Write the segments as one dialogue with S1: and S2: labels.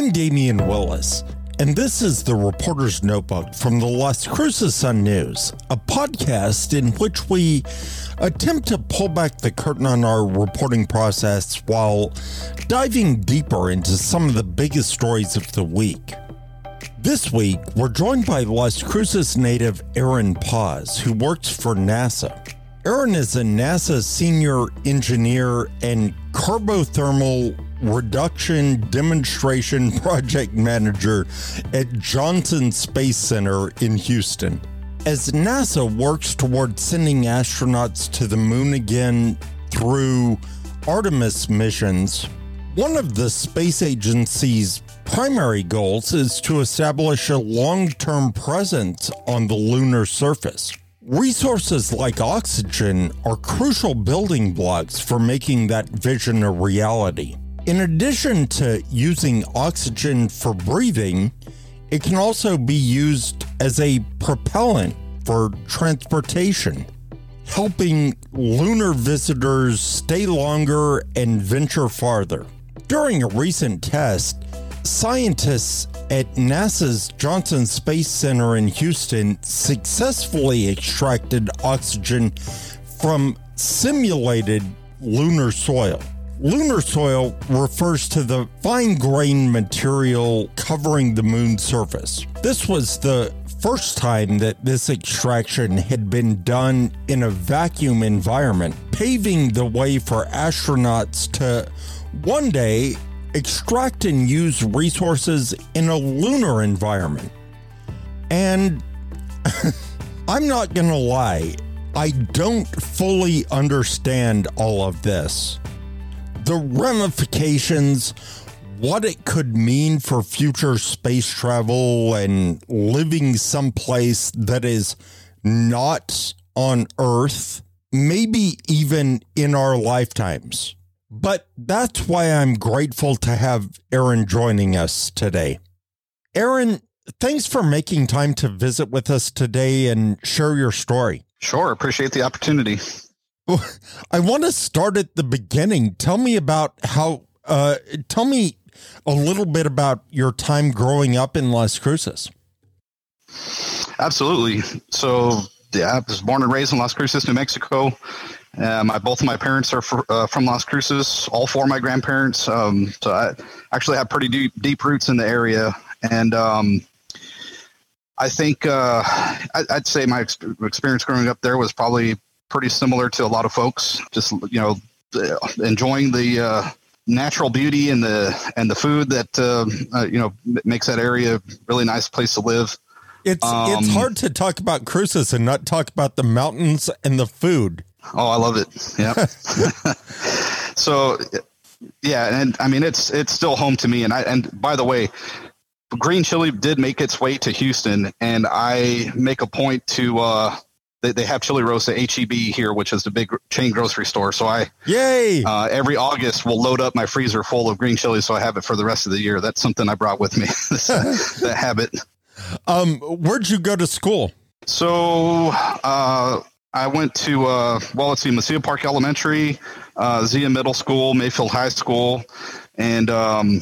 S1: I'm Damian Willis, and this is the Reporter's Notebook from the Las Cruces Sun News, a podcast in which we attempt to pull back the curtain on our reporting process while diving deeper into some of the biggest stories of the week. This week, we're joined by Las Cruces native Aaron Paz, who works for NASA. Aaron is a NASA senior engineer and carbothermal reduction demonstration project manager at Johnson Space Center in Houston. As NASA works toward sending astronauts to the moon again through Artemis missions, one of the space agency's primary goals is to establish a long term presence on the lunar surface. Resources like oxygen are crucial building blocks for making that vision a reality. In addition to using oxygen for breathing, it can also be used as a propellant for transportation, helping lunar visitors stay longer and venture farther. During a recent test, scientists at NASA's Johnson Space Center in Houston successfully extracted oxygen from simulated lunar soil. Lunar soil refers to the fine grained material covering the moon's surface. This was the first time that this extraction had been done in a vacuum environment, paving the way for astronauts to one day extract and use resources in a lunar environment. And I'm not going to lie, I don't fully understand all of this. The ramifications, what it could mean for future space travel and living someplace that is not on Earth, maybe even in our lifetimes. But that's why I'm grateful to have Aaron joining us today. Aaron, thanks for making time to visit with us today and share your story.
S2: Sure, appreciate the opportunity.
S1: I want to start at the beginning. Tell me about how, uh, tell me a little bit about your time growing up in Las Cruces.
S2: Absolutely. So, yeah, I was born and raised in Las Cruces, New Mexico. Uh, my both of my parents are for, uh, from Las Cruces. All four of my grandparents. Um, so I actually have pretty deep deep roots in the area, and um, I think uh, I, would say my experience growing up there was probably pretty similar to a lot of folks. Just you know, enjoying the uh, natural beauty and the and the food that um, uh, you know makes that area a really nice place to live.
S1: It's um, it's hard to talk about Cruces and not talk about the mountains and the food.
S2: Oh, I love it. Yeah. so, yeah, and I mean it's it's still home to me. And I and by the way, green chili did make its way to Houston, and I make a point to. uh they, they have chili Rosa HEB here, which is the big chain grocery store. So I,
S1: yay!
S2: Uh, every August, will load up my freezer full of green chili, so I have it for the rest of the year. That's something I brought with me. that habit.
S1: Um, where'd you go to school?
S2: So, uh, I went to uh, well, let's see, Mesilla Park Elementary, uh, Zia Middle School, Mayfield High School, and um,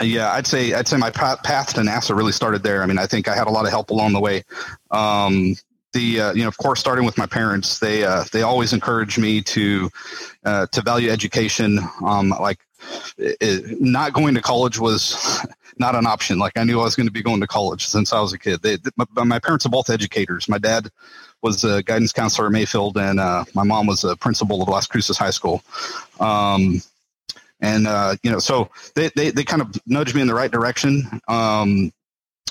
S2: yeah, I'd say I'd say my path to NASA really started there. I mean, I think I had a lot of help along the way. Um, the uh, you know, of course, starting with my parents, they uh, they always encouraged me to uh, to value education. Um, like, it, not going to college was not an option. Like, I knew I was going to be going to college since I was a kid. They, my, my parents are both educators. My dad was a guidance counselor at Mayfield, and uh, my mom was a principal of Las Cruces High School. Um, and uh, you know, so they, they they kind of nudged me in the right direction. Um,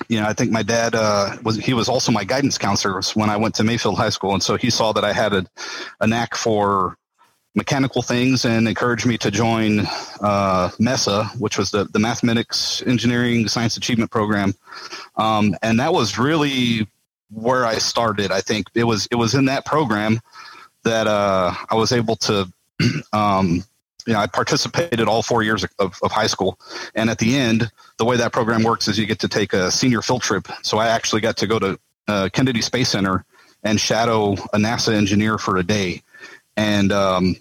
S2: you know, I think my dad uh, was he was also my guidance counselor when I went to Mayfield High School, and so he saw that I had a, a knack for mechanical things and encouraged me to join uh, MESA, which was the, the Mathematics Engineering Science Achievement Program. Um, and that was really where I started. I think it was it was in that program that uh, I was able to. Um, you know, I participated all four years of, of, high school, and at the end, the way that program works is you get to take a senior field trip. So I actually got to go to uh, Kennedy Space Center and shadow a NASA engineer for a day, and um,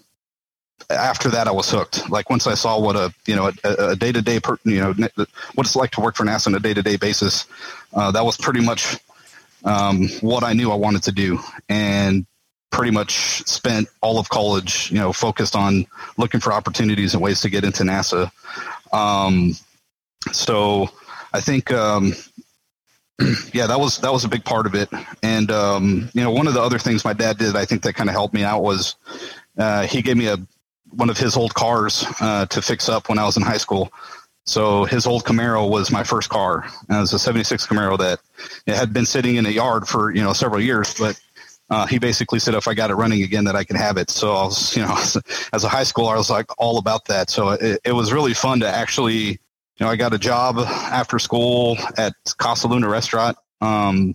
S2: after that, I was hooked. Like once I saw what a you know a day to day you know what it's like to work for NASA on a day to day basis, uh, that was pretty much um, what I knew I wanted to do, and pretty much spent all of college, you know, focused on looking for opportunities and ways to get into NASA. Um, so I think, um, yeah, that was that was a big part of it. And um, you know, one of the other things my dad did, I think that kind of helped me out was uh, he gave me a one of his old cars uh, to fix up when I was in high school. So his old Camaro was my first car. And it was a 76 Camaro that it had been sitting in a yard for, you know, several years, but uh, he basically said if I got it running again that I can have it. So I was, you know, as a high schooler, I was like all about that. So it, it was really fun to actually, you know, I got a job after school at Casa Luna restaurant. Um,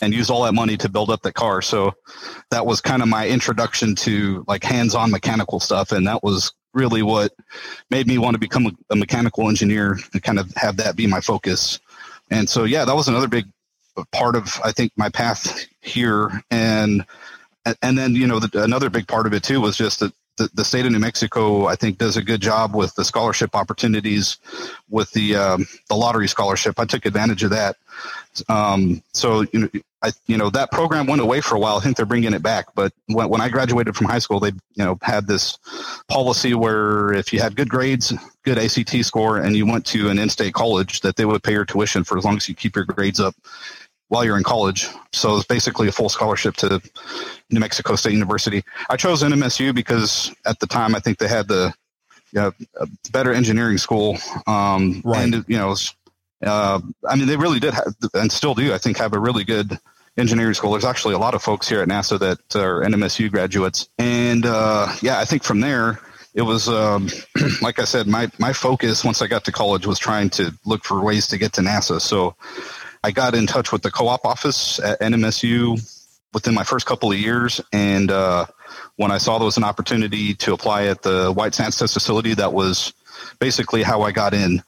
S2: and use all that money to build up the car. So that was kind of my introduction to like hands-on mechanical stuff, and that was really what made me want to become a, a mechanical engineer and kind of have that be my focus. And so yeah, that was another big part of I think my path here, and and then you know the, another big part of it too was just that the, the state of New Mexico, I think, does a good job with the scholarship opportunities, with the um, the lottery scholarship. I took advantage of that. Um, so you know, I you know that program went away for a while. I think they're bringing it back. But when, when I graduated from high school, they you know had this policy where if you had good grades, good ACT score, and you went to an in-state college, that they would pay your tuition for as long as you keep your grades up while you're in college. So it's basically a full scholarship to New Mexico State University. I chose NMSU because at the time I think they had the you know, better engineering school. Um, right. And, you know, uh, I mean, they really did have, and still do, I think, have a really good engineering school. There's actually a lot of folks here at NASA that are NMSU graduates. And uh, yeah, I think from there, it was um, like I said, my my focus once I got to college was trying to look for ways to get to NASA. So I got in touch with the co-op office at NMSU within my first couple of years, and uh, when I saw there was an opportunity to apply at the White Sands Test Facility, that was basically how I got in.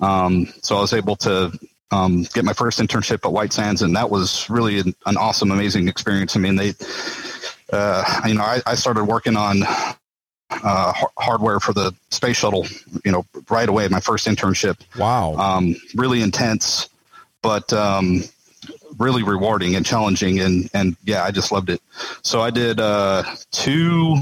S2: Um, so I was able to um, get my first internship at White Sands, and that was really an, an awesome, amazing experience. I mean, they, uh, you know, I, I started working on uh, hardware for the space shuttle, you know, right away. My first internship.
S1: Wow.
S2: Um, really intense but um, really rewarding and challenging. And and yeah, I just loved it. So I did uh, two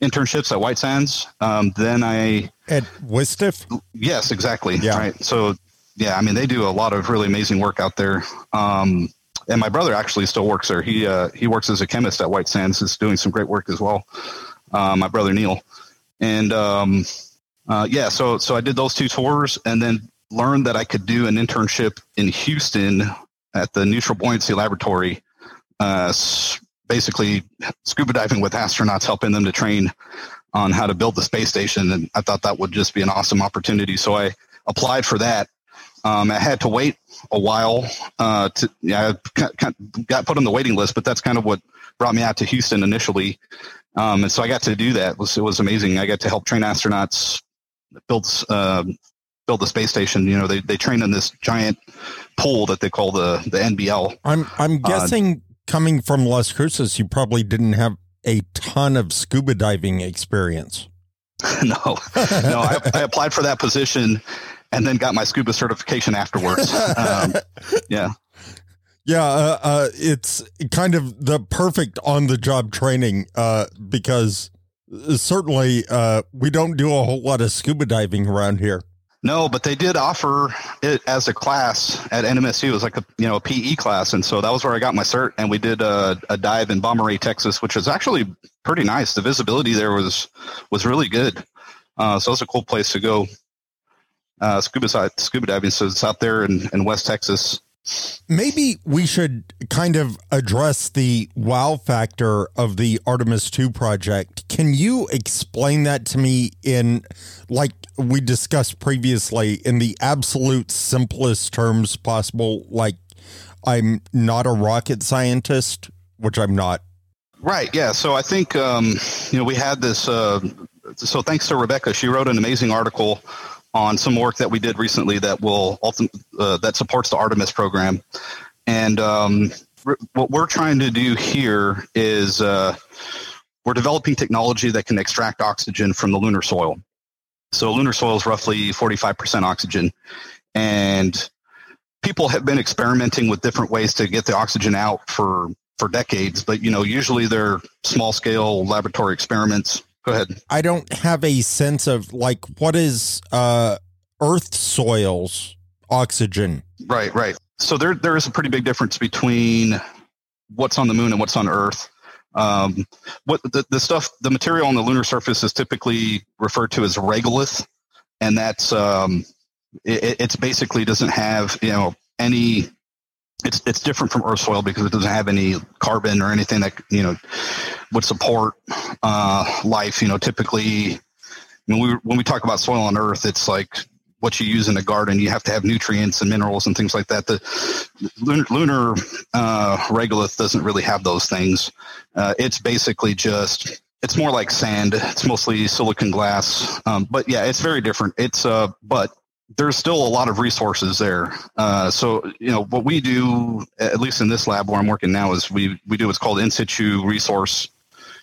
S2: internships at White Sands. Um, then I
S1: at Wistif.
S2: Yes, exactly.
S1: Yeah.
S2: Right. So yeah, I mean they do a lot of really amazing work out there. Um, and my brother actually still works there. He uh, he works as a chemist at White Sands. Is doing some great work as well. Uh, my brother Neil, and um, uh, yeah, so so I did those two tours, and then learned that I could do an internship in Houston at the Neutral Buoyancy Laboratory, uh, basically scuba diving with astronauts, helping them to train on how to build the space station. And I thought that would just be an awesome opportunity. So I applied for that. Um, I had to wait a while uh, to yeah, I got put on the waiting list, but that's kind of what brought me out to Houston initially. Um, and so I got to do that. It was, it was amazing. I got to help train astronauts, build uh, build the space station. You know, they, they train in this giant pool that they call the the NBL.
S1: I'm I'm uh, guessing uh, coming from Las Cruces, you probably didn't have a ton of scuba diving experience.
S2: no, no, I, I, applied for that position and then got my scuba certification afterwards. Um, yeah.
S1: Yeah, uh, uh, it's kind of the perfect on the job training uh, because certainly uh, we don't do a whole lot of scuba diving around here.
S2: No, but they did offer it as a class at NMSU. It was like a you know a PE class, and so that was where I got my cert. And we did a, a dive in Balmorhea, Texas, which was actually pretty nice. The visibility there was was really good. Uh, so it's a cool place to go. Uh, scuba scuba diving. So it's out there in, in West Texas.
S1: Maybe we should kind of address the wow factor of the Artemis 2 project. Can you explain that to me in, like we discussed previously, in the absolute simplest terms possible? Like, I'm not a rocket scientist, which I'm not.
S2: Right. Yeah. So I think, um, you know, we had this. Uh, so thanks to Rebecca, she wrote an amazing article on some work that we did recently that will uh, that supports the Artemis program. And um, what we're trying to do here is uh, we're developing technology that can extract oxygen from the lunar soil. So lunar soil is roughly 45% oxygen. And people have been experimenting with different ways to get the oxygen out for for decades, but you know, usually they're small scale laboratory experiments. Go ahead.
S1: I don't have a sense of like what is uh earth soils oxygen.
S2: Right, right. So there there is a pretty big difference between what's on the moon and what's on Earth. Um, what the, the stuff, the material on the lunar surface is typically referred to as regolith, and that's um, it, it's basically doesn't have you know any. It's it's different from Earth soil because it doesn't have any carbon or anything that you know would support uh, life. You know, typically when we when we talk about soil on Earth, it's like what you use in a garden. You have to have nutrients and minerals and things like that. The lunar, lunar uh, regolith doesn't really have those things. Uh, it's basically just it's more like sand. It's mostly silicon glass, um, but yeah, it's very different. It's uh, but there's still a lot of resources there. Uh, so you know what we do, at least in this lab where I'm working now, is we we do what's called in situ resource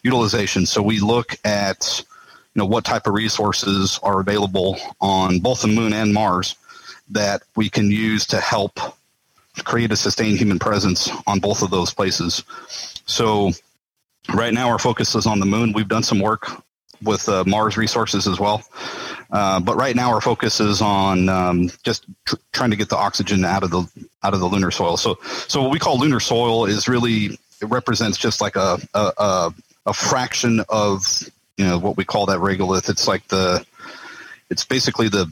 S2: utilization. So we look at you know what type of resources are available on both the moon and Mars that we can use to help create a sustained human presence on both of those places. So right now our focus is on the moon. We've done some work with uh, Mars resources as well. Uh, but right now, our focus is on um, just tr- trying to get the oxygen out of the out of the lunar soil. So, so what we call lunar soil is really it represents just like a a, a, a fraction of you know what we call that regolith. It's like the it's basically the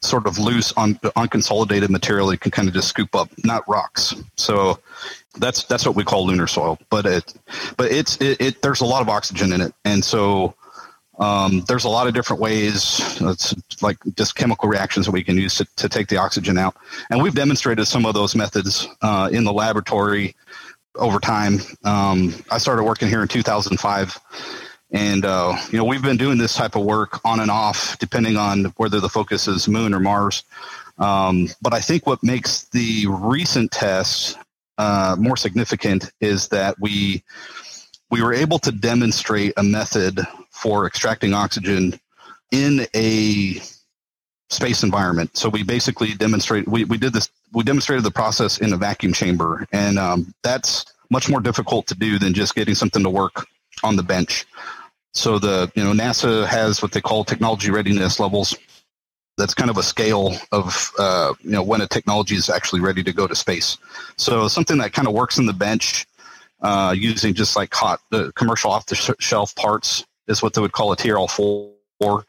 S2: sort of loose on unconsolidated material you can kind of just scoop up not rocks so that's that's what we call lunar soil but it but it's it, it there's a lot of oxygen in it and so um, there's a lot of different ways, it's like just chemical reactions that we can use to, to take the oxygen out. And we've demonstrated some of those methods uh, in the laboratory over time. Um, I started working here in 2005. And, uh, you know, we've been doing this type of work on and off, depending on whether the focus is moon or Mars. Um, but I think what makes the recent tests uh, more significant is that we we were able to demonstrate a method for extracting oxygen in a space environment. So we basically demonstrate we, we did this we demonstrated the process in a vacuum chamber, and um, that's much more difficult to do than just getting something to work on the bench. So the you know NASA has what they call technology readiness levels. That's kind of a scale of uh, you know when a technology is actually ready to go to space. So something that kind of works in the bench uh, using just like hot the commercial off the shelf parts is what they would call a TRL4.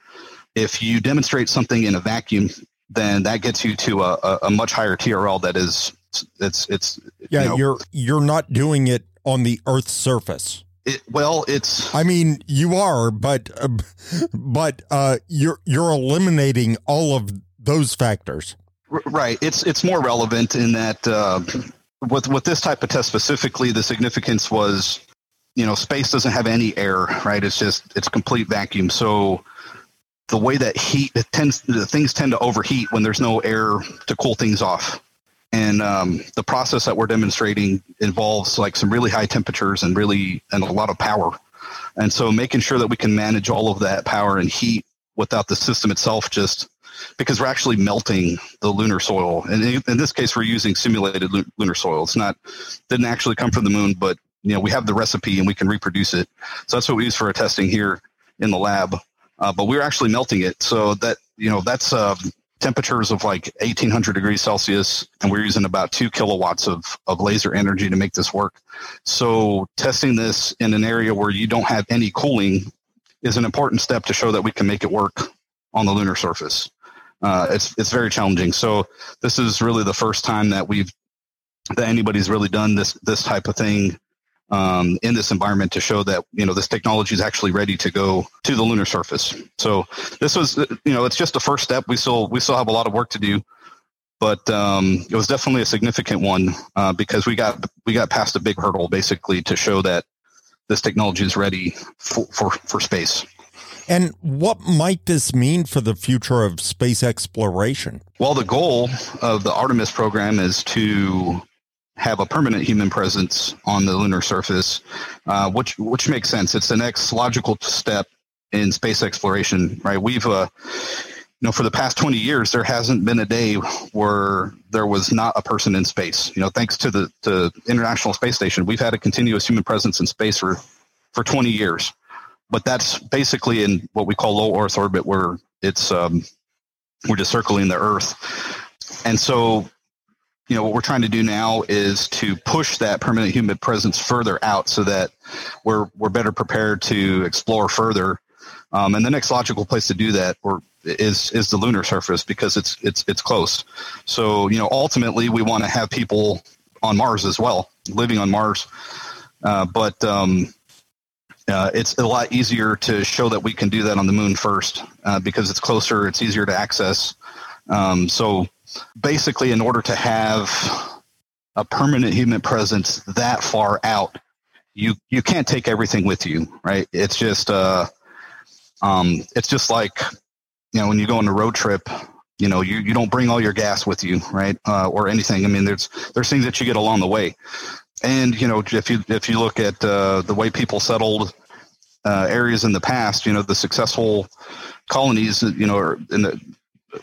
S2: If you demonstrate something in a vacuum, then that gets you to a, a, a much higher TRL that is it's it's
S1: yeah you know, you're you're not doing it on the Earth's surface.
S2: It, well, it's.
S1: I mean, you are, but uh, but uh, you're you're eliminating all of those factors.
S2: Right. It's it's more relevant in that uh, with with this type of test specifically, the significance was, you know, space doesn't have any air, right? It's just it's complete vacuum. So the way that heat it tends the things tend to overheat when there's no air to cool things off. And um, the process that we're demonstrating involves like some really high temperatures and really and a lot of power. And so making sure that we can manage all of that power and heat without the system itself just because we're actually melting the lunar soil. And in this case, we're using simulated lunar soil. It's not didn't actually come from the moon, but you know we have the recipe and we can reproduce it. So that's what we use for our testing here in the lab. Uh, but we're actually melting it, so that you know that's uh, temperatures of like 1800 degrees Celsius, and we're using about two kilowatts of, of laser energy to make this work. So testing this in an area where you don't have any cooling is an important step to show that we can make it work on the lunar surface uh, it's it's very challenging. So this is really the first time that we've that anybody's really done this this type of thing um, in this environment to show that you know this technology is actually ready to go to the lunar surface. So this was you know it's just a first step. We still we still have a lot of work to do, but um, it was definitely a significant one uh, because we got we got past a big hurdle basically to show that this technology is ready for, for, for space.
S1: And what might this mean for the future of space exploration?
S2: Well, the goal of the Artemis program is to have a permanent human presence on the lunar surface, uh, which which makes sense. It's the next logical step in space exploration, right? We've uh, you know, for the past 20 years, there hasn't been a day where there was not a person in space. You know, thanks to the to International Space Station, we've had a continuous human presence in space for for 20 years. But that's basically in what we call low Earth orbit, where it's um, we're just circling the Earth. And so, you know, what we're trying to do now is to push that permanent human presence further out, so that we're we're better prepared to explore further. Um, and the next logical place to do that, or is is the lunar surface because it's it's it's close. So you know, ultimately, we want to have people on Mars as well, living on Mars. Uh, but um, uh, it's a lot easier to show that we can do that on the moon first uh, because it's closer, it's easier to access. Um, so basically, in order to have a permanent human presence that far out, you you can't take everything with you, right? It's just uh, um, it's just like you know when you go on a road trip you know you, you don't bring all your gas with you right? Uh, or anything. I mean there's there's things that you get along the way. And you know if you if you look at uh, the way people settled uh, areas in the past you know the successful colonies you know in the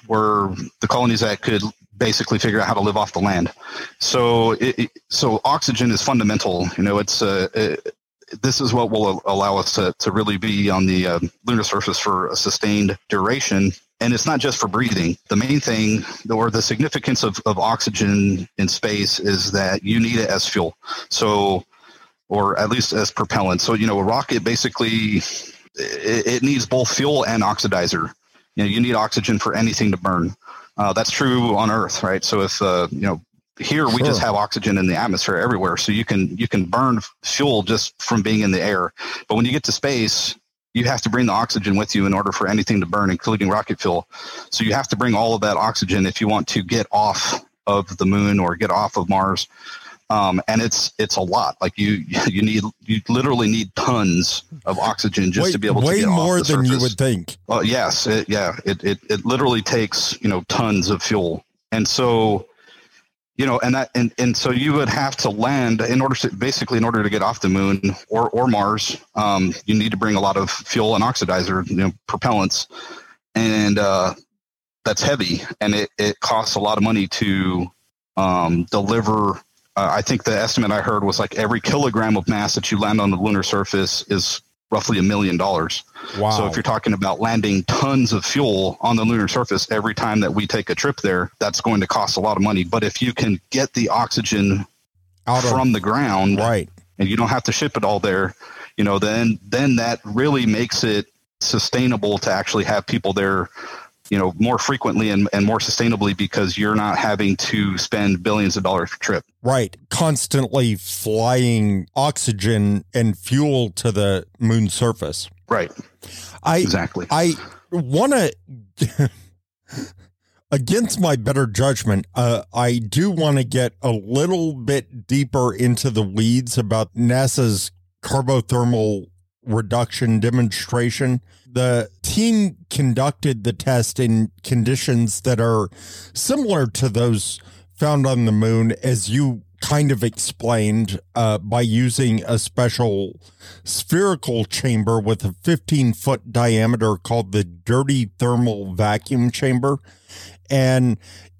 S2: were the colonies that could basically figure out how to live off the land so it, so oxygen is fundamental you know it's uh, it, this is what will allow us to, to really be on the uh, lunar surface for a sustained duration. And it's not just for breathing. The main thing, or the significance of, of oxygen in space, is that you need it as fuel. So, or at least as propellant. So, you know, a rocket basically it, it needs both fuel and oxidizer. You know, you need oxygen for anything to burn. Uh, that's true on Earth, right? So if uh, you know here we just have oxygen in the atmosphere everywhere, so you can you can burn fuel just from being in the air. But when you get to space, you have to bring the oxygen with you in order for anything to burn, including rocket fuel. So you have to bring all of that oxygen if you want to get off of the moon or get off of Mars. Um, and it's it's a lot. Like you you need you literally need tons of oxygen just
S1: way,
S2: to be able to
S1: way
S2: get
S1: more
S2: off the
S1: than
S2: surface.
S1: you would think.
S2: Well, yes, it, yeah, it, it it literally takes you know tons of fuel, and so you know, and that and, and so you would have to land in order to basically in order to get off the moon or or Mars, um, you need to bring a lot of fuel and oxidizer, you know, propellants, and uh, that's heavy, and it it costs a lot of money to um, deliver. Uh, I think the estimate I heard was like every kilogram of mass that you land on the lunar surface is roughly a million dollars.
S1: Wow.
S2: So if you're talking about landing tons of fuel on the lunar surface every time that we take a trip there, that's going to cost a lot of money. But if you can get the oxygen
S1: Out of,
S2: from the ground
S1: right.
S2: and you don't have to ship it all there, you know, then then that really makes it sustainable to actually have people there you know more frequently and, and more sustainably because you're not having to spend billions of dollars per trip
S1: Right. Constantly flying oxygen and fuel to the moon surface.
S2: right
S1: I
S2: exactly
S1: I want to, against my better judgment, uh, I do want to get a little bit deeper into the weeds about NASA's carbothermal reduction demonstration. The team conducted the test in conditions that are similar to those found on the moon, as you kind of explained, uh, by using a special spherical chamber with a 15 foot diameter called the dirty thermal vacuum chamber. And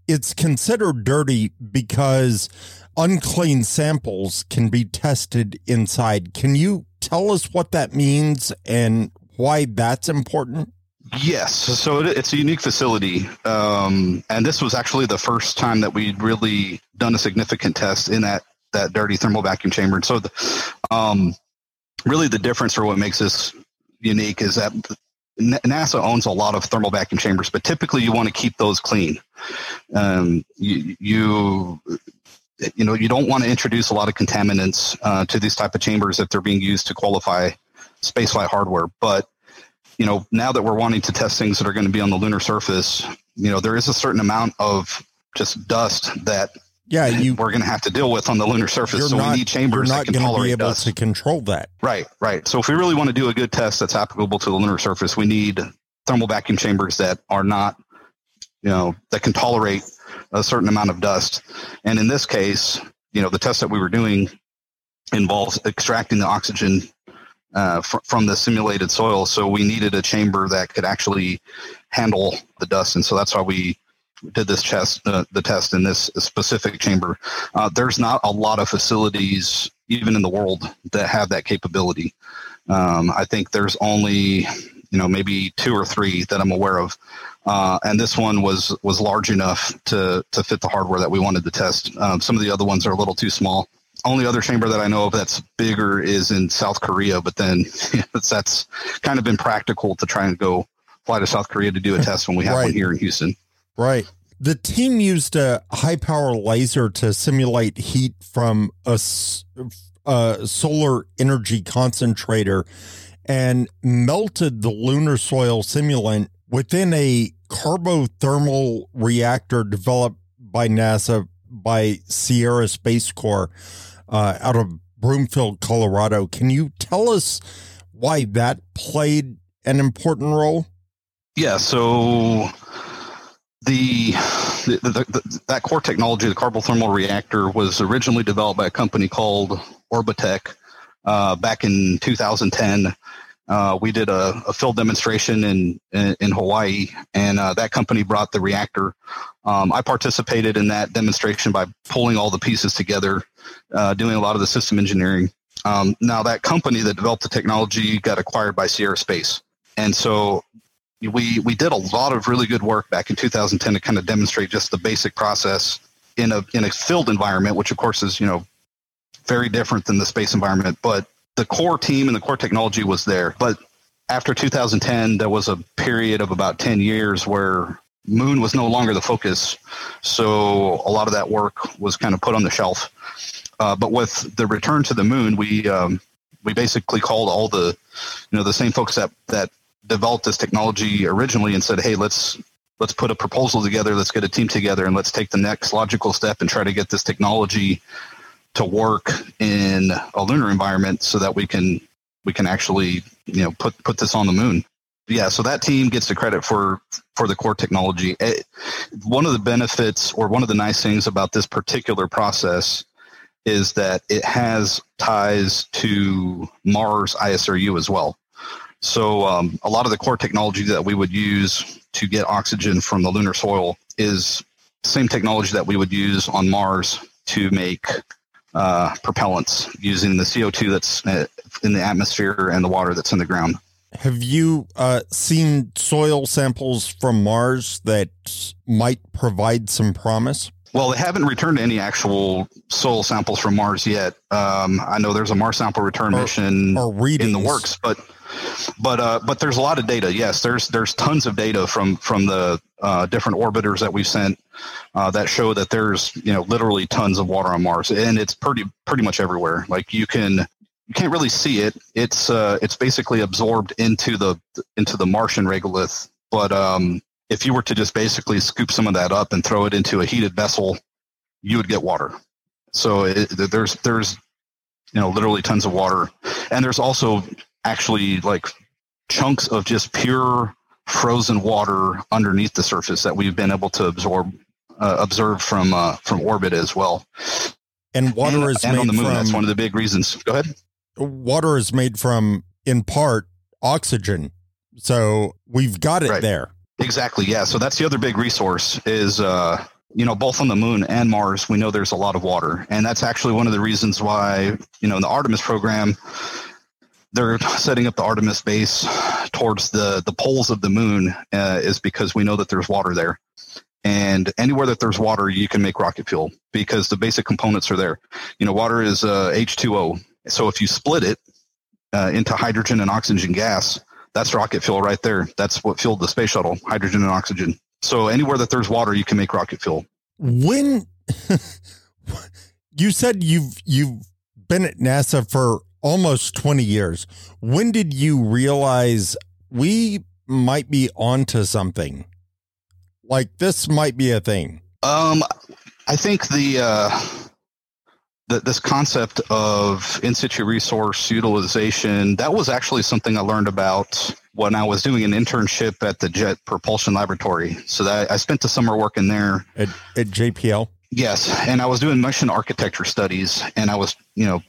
S1: it's considered dirty because unclean samples can be tested inside. Can you tell us what that means and why that's important?
S2: Yes, so it, it's a unique facility, um, and this was actually the first time that we'd really done a significant test in that that dirty thermal vacuum chamber. And so, the, um, really, the difference or what makes this unique is that NASA owns a lot of thermal vacuum chambers, but typically you want to keep those clean. Um, you, you you know you don't want to introduce a lot of contaminants uh, to these type of chambers if they're being used to qualify spaceflight hardware, but you know, now that we're wanting to test things that are going to be on the lunar surface, you know, there is a certain amount of just dust that
S1: Yeah, you
S2: we're going to have to deal with on the lunar surface. So
S1: not,
S2: we need chambers
S1: you're
S2: that can
S1: going to be
S2: tolerate
S1: able
S2: dust.
S1: to control that.
S2: Right, right. So if we really want to do a good test that's applicable to the lunar surface, we need thermal vacuum chambers that are not, you know, that can tolerate a certain amount of dust. And in this case, you know, the test that we were doing involves extracting the oxygen uh, fr- from the simulated soil. So we needed a chamber that could actually handle the dust, and so that's why we did this test, uh, the test in this specific chamber. Uh, there's not a lot of facilities, even in the world, that have that capability. Um, I think there's only, you know, maybe two or three that I'm aware of, uh, and this one was was large enough to to fit the hardware that we wanted to test. Um, some of the other ones are a little too small only other chamber that I know of that's bigger is in South Korea, but then that's kind of been practical to try and go fly to South Korea to do a test when we have right. one here in Houston.
S1: Right. The team used a high power laser to simulate heat from a, a solar energy concentrator and melted the lunar soil simulant within a carbothermal reactor developed by NASA by Sierra Space Corp uh, out of Broomfield, Colorado. Can you tell us why that played an important role?
S2: Yeah, so the, the, the, the, that core technology, the carbothermal reactor, was originally developed by a company called ORBITEC uh, back in 2010. Uh, we did a, a, field demonstration in in, in Hawaii, and uh, that company brought the reactor. Um, I participated in that demonstration by pulling all the pieces together, uh, doing a lot of the system engineering. Um, now, that company that developed the technology got acquired by Sierra Space, and so we we did a lot of really good work back in 2010 to kind of demonstrate just the basic process in a in a field environment, which of course is you know very different than the space environment, but the core team and the core technology was there. But after 2010, there was a period of about 10 years where moon was no longer the focus. So a lot of that work was kind of put on the shelf. Uh, but with the return to the moon, we um, we basically called all the you know the same folks that that developed this technology originally and said, hey, let's let's put a proposal together, let's get a team together, and let's take the next logical step and try to get this technology to work in a lunar environment so that we can we can actually you know put put this on the moon. Yeah so that team gets the credit for for the core technology. It, one of the benefits or one of the nice things about this particular process is that it has ties to mars ISRU as well. So um, a lot of the core technology that we would use to get oxygen from the lunar soil is the same technology that we would use on mars to make uh, propellants using the CO2 that's uh, in the atmosphere and the water that's in the ground.
S1: Have you uh, seen soil samples from Mars that might provide some promise?
S2: Well, they haven't returned any actual soil samples from Mars yet. Um, I know there's a Mars sample return or, mission or in the works, but but uh, but there's a lot of data. Yes, there's there's tons of data from from the uh, different orbiters that we've sent uh, that show that there's you know literally tons of water on Mars, and it's pretty pretty much everywhere. Like you can you can't really see it. It's uh, it's basically absorbed into the into the Martian regolith. But um, if you were to just basically scoop some of that up and throw it into a heated vessel, you would get water. So it, there's there's you know literally tons of water, and there's also actually like chunks of just pure frozen water underneath the surface that we've been able to absorb uh, observe from uh, from orbit as well.
S1: And water and, is
S2: and
S1: made
S2: on the moon.
S1: From,
S2: that's one of the big reasons. Go ahead.
S1: Water is made from, in part, oxygen. So we've got it right. there.
S2: Exactly. Yeah. So that's the other big resource is uh, you know both on the moon and Mars. We know there's a lot of water, and that's actually one of the reasons why you know in the Artemis program they're setting up the Artemis base towards the the poles of the moon uh, is because we know that there's water there, and anywhere that there's water, you can make rocket fuel because the basic components are there. You know, water is uh, H2O, so if you split it uh, into hydrogen and oxygen gas, that's rocket fuel right there. That's what fueled the space shuttle, hydrogen and oxygen. So anywhere that there's water, you can make rocket fuel.
S1: When you said you've you've been at NASA for almost 20 years. When did you realize we might be onto something? Like this might be a thing.
S2: Um, I think the, uh, the this concept of in situ resource utilization that was actually something I learned about when I was doing an internship at the Jet Propulsion Laboratory. So that I spent the summer working there
S1: at, at JPL.
S2: Yes, and I was doing mission architecture studies, and I was, you know,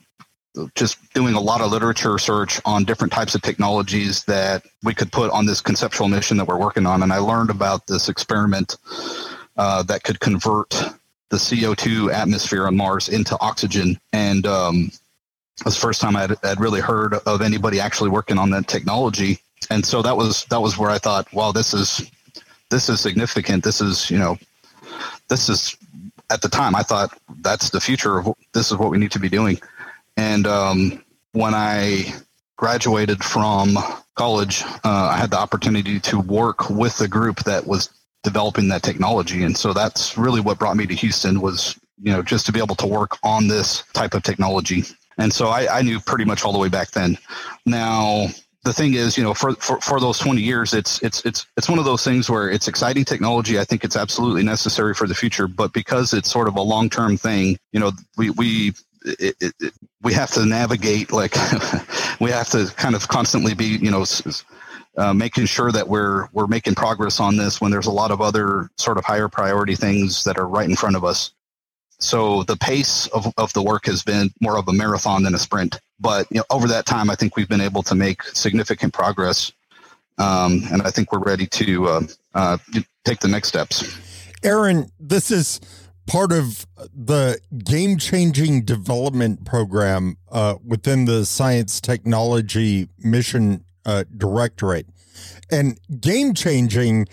S2: just doing a lot of literature search on different types of technologies that we could put on this conceptual mission that we're working on. And I learned about this experiment uh, that could convert the CO2 atmosphere on Mars into oxygen. And um, it was the first time I'd, I'd really heard of anybody actually working on that technology. And so that was that was where I thought, wow, this is this is significant. This is you know, this is at the time I thought that's the future of this is what we need to be doing. And um, when I graduated from college, uh, I had the opportunity to work with the group that was developing that technology, and so that's really what brought me to Houston was you know just to be able to work on this type of technology. And so I, I knew pretty much all the way back then. Now the thing is, you know, for, for, for those 20 years, it's, it's, it's, it's one of those things where it's exciting technology. I think it's absolutely necessary for the future, but because it's sort of a long-term thing, you know, we, we, it, it, we have to navigate like we have to kind of constantly be, you know, uh, making sure that we're we're making progress on this when there's a lot of other sort of higher priority things that are right in front of us. So the pace of, of the work has been more of a marathon than a sprint. But you know, over that time, I think we've been able to make significant progress, um, and I think we're ready to uh, uh, take the next steps.
S1: Aaron, this is part of the game changing development program uh, within the Science Technology Mission uh, Directorate. And game changing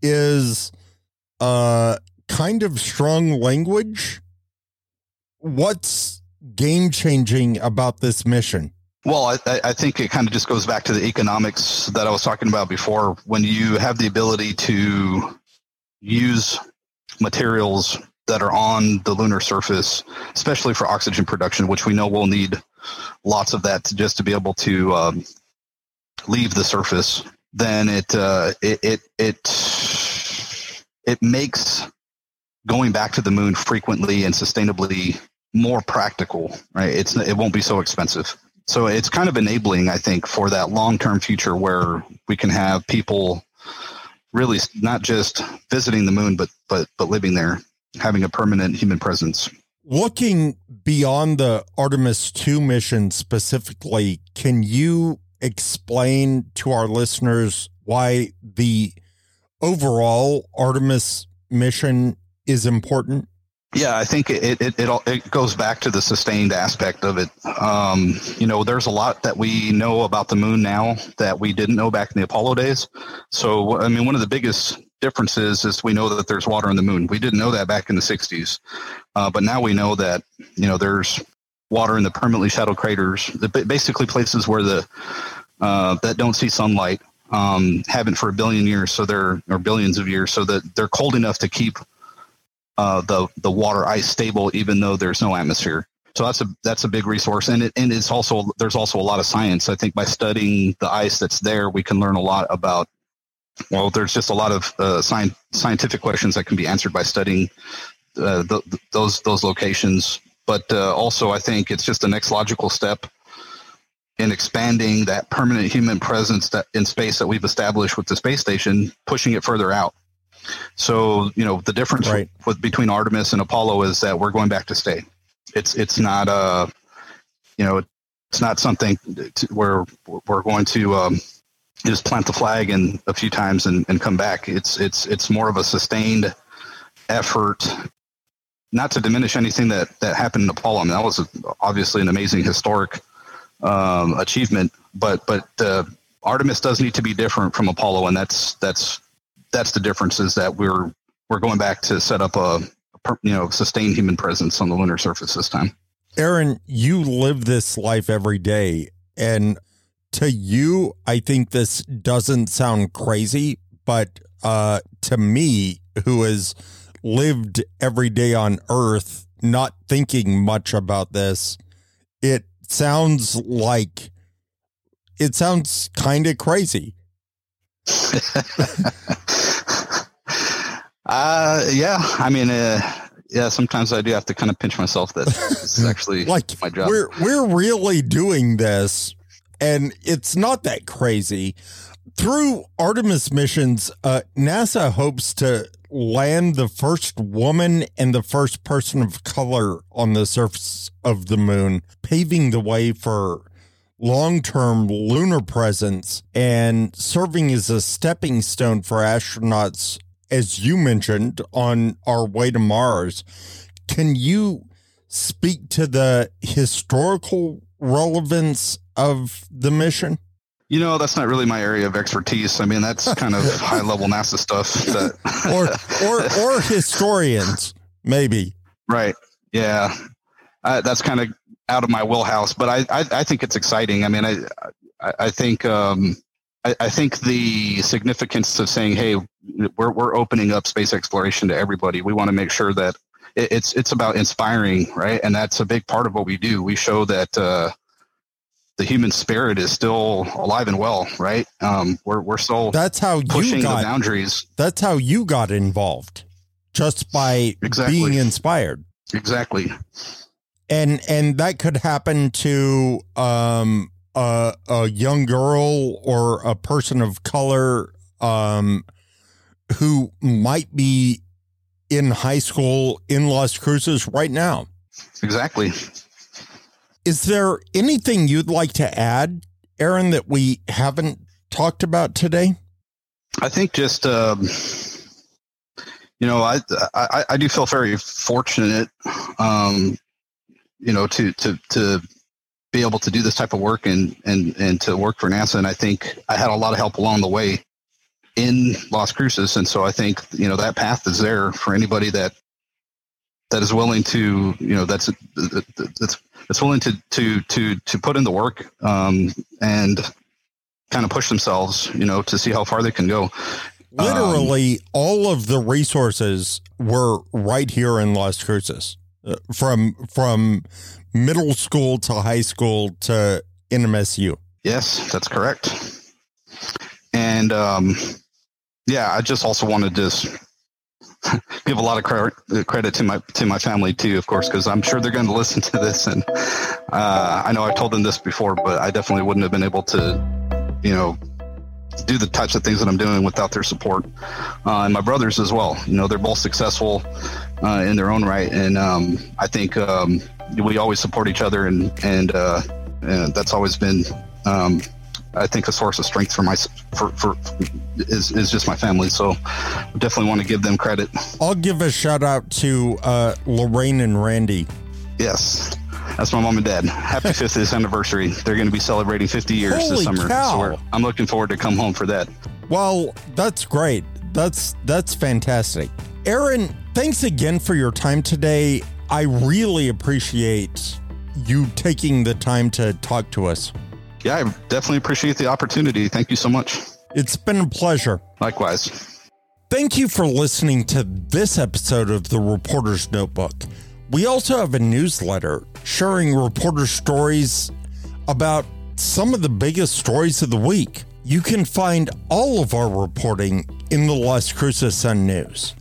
S1: is uh, kind of strong language. What's game changing about this mission?
S2: Well, I, I, think it kind of just goes back to the economics that I was talking about before. When you have the ability to use materials that are on the lunar surface, especially for oxygen production, which we know we'll need lots of that to just to be able to um, leave the surface, then it, uh, it it it it makes going back to the moon frequently and sustainably more practical, right? It's it won't be so expensive. So it's kind of enabling, I think, for that long-term future where we can have people really not just visiting the moon, but but but living there, having a permanent human presence.
S1: Looking beyond the Artemis 2 mission specifically, can you explain to our listeners why the overall Artemis mission is important?
S2: Yeah, I think it it it, it goes back to the sustained aspect of it. Um, you know, there's a lot that we know about the moon now that we didn't know back in the Apollo days. So, I mean, one of the biggest differences is we know that there's water on the moon. We didn't know that back in the 60s, uh, but now we know that you know there's water in the permanently shadowed craters, basically places where the uh, that don't see sunlight um, haven't for a billion years, so they're or billions of years, so that they're cold enough to keep uh, the the water ice stable, even though there's no atmosphere. So that's a that's a big resource, and it and it's also there's also a lot of science. I think by studying the ice that's there, we can learn a lot about. Well, there's just a lot of uh, science, scientific questions that can be answered by studying uh, those those locations. But uh, also, I think it's just the next logical step in expanding that permanent human presence that in space that we've established with the space station, pushing it further out. So, you know, the difference right. with between Artemis and Apollo is that we're going back to stay. It's it's not a, uh, you know, it's not something to, where we're going to um, just plant the flag and a few times and, and come back. It's it's it's more of a sustained effort. Not to diminish anything that that happened in Apollo. I mean, that was obviously an amazing historic um, achievement, but but uh, Artemis does need to be different from Apollo, and that's that's that's the difference is that we're we're going back to set up a, a you know sustained human presence on the lunar surface this time.
S1: Aaron, you live this life every day, and to you, I think this doesn't sound crazy, but uh, to me, who has lived every day on Earth, not thinking much about this, it sounds like it sounds kind of crazy.
S2: uh, yeah. I mean, uh, yeah. Sometimes I do have to kind of pinch myself that this is actually
S1: like my job. We're we're really doing this, and it's not that crazy. Through Artemis missions, uh, NASA hopes to land the first woman and the first person of color on the surface of the moon, paving the way for long term lunar presence and serving as a stepping stone for astronauts, as you mentioned, on our way to Mars. Can you speak to the historical relevance of the mission?
S2: You know, that's not really my area of expertise. I mean, that's kind of high level NASA stuff that
S1: or or or historians, maybe.
S2: Right. Yeah. Uh, that's kind of out of my wheelhouse, but I, I, I think it's exciting. I mean, I, I, I think, um, I, I, think the significance of saying, Hey, we're, we're opening up space exploration to everybody. We want to make sure that it, it's, it's about inspiring, right? And that's a big part of what we do. We show that, uh, the human spirit is still alive and well, right? Um, we're, we're still
S1: that's how
S2: pushing
S1: you got,
S2: the boundaries.
S1: That's how you got involved just by exactly. being inspired.
S2: Exactly
S1: and and that could happen to um a, a young girl or a person of color um who might be in high school in Las Cruces right now.
S2: Exactly.
S1: Is there anything you'd like to add, Aaron, that we haven't talked about today?
S2: I think just um, you know, I, I I do feel very fortunate um, you know, to to to be able to do this type of work and and and to work for NASA. And I think I had a lot of help along the way in Las Cruces, and so I think you know that path is there for anybody that that is willing to you know that's that's that's willing to to to to put in the work um, and kind of push themselves, you know, to see how far they can go.
S1: Literally, um, all of the resources were right here in Las Cruces from from middle school to high school to NMSU.
S2: Yes, that's correct. And um, yeah, I just also wanted to give a lot of credit, credit to my to my family too, of course, because I'm sure they're going to listen to this. And uh, I know I've told them this before, but I definitely wouldn't have been able to, you know, do the types of things that I'm doing without their support. Uh, and my brothers as well. You know, they're both successful uh, in their own right, and um, I think um, we always support each other, and and, uh, and that's always been. Um, I think a source of strength for my for, for is is just my family. So definitely want to give them credit.
S1: I'll give a shout out to uh, Lorraine and Randy.
S2: Yes, that's my mom and dad. Happy 50th anniversary. They're going to be celebrating 50 years
S1: Holy
S2: this summer.
S1: Cow.
S2: So I'm looking forward to come home for that.
S1: Well, that's great. That's that's fantastic. Aaron, thanks again for your time today. I really appreciate you taking the time to talk to us.
S2: Yeah, I definitely appreciate the opportunity. Thank you so much.
S1: It's been a pleasure.
S2: Likewise.
S1: Thank you for listening to this episode of The Reporter's Notebook. We also have a newsletter sharing reporter stories about some of the biggest stories of the week. You can find all of our reporting in the Las Cruces Sun News.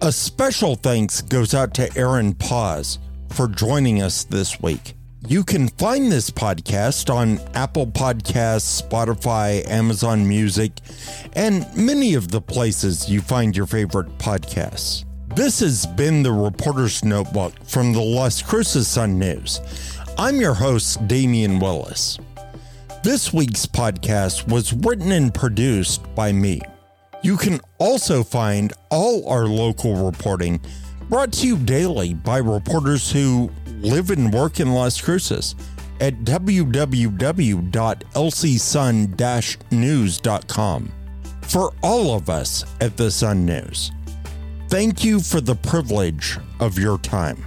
S1: A special thanks goes out to Aaron Paz for joining us this week. You can find this podcast on Apple Podcasts, Spotify, Amazon Music, and many of the places you find your favorite podcasts. This has been the Reporter's Notebook from the Las Cruces Sun News. I'm your host, Damian Willis. This week's podcast was written and produced by me. You can also find all our local reporting brought to you daily by reporters who live and work in Las Cruces at www.lcsun-news.com. For all of us at the Sun News, Thank you for the privilege of your time.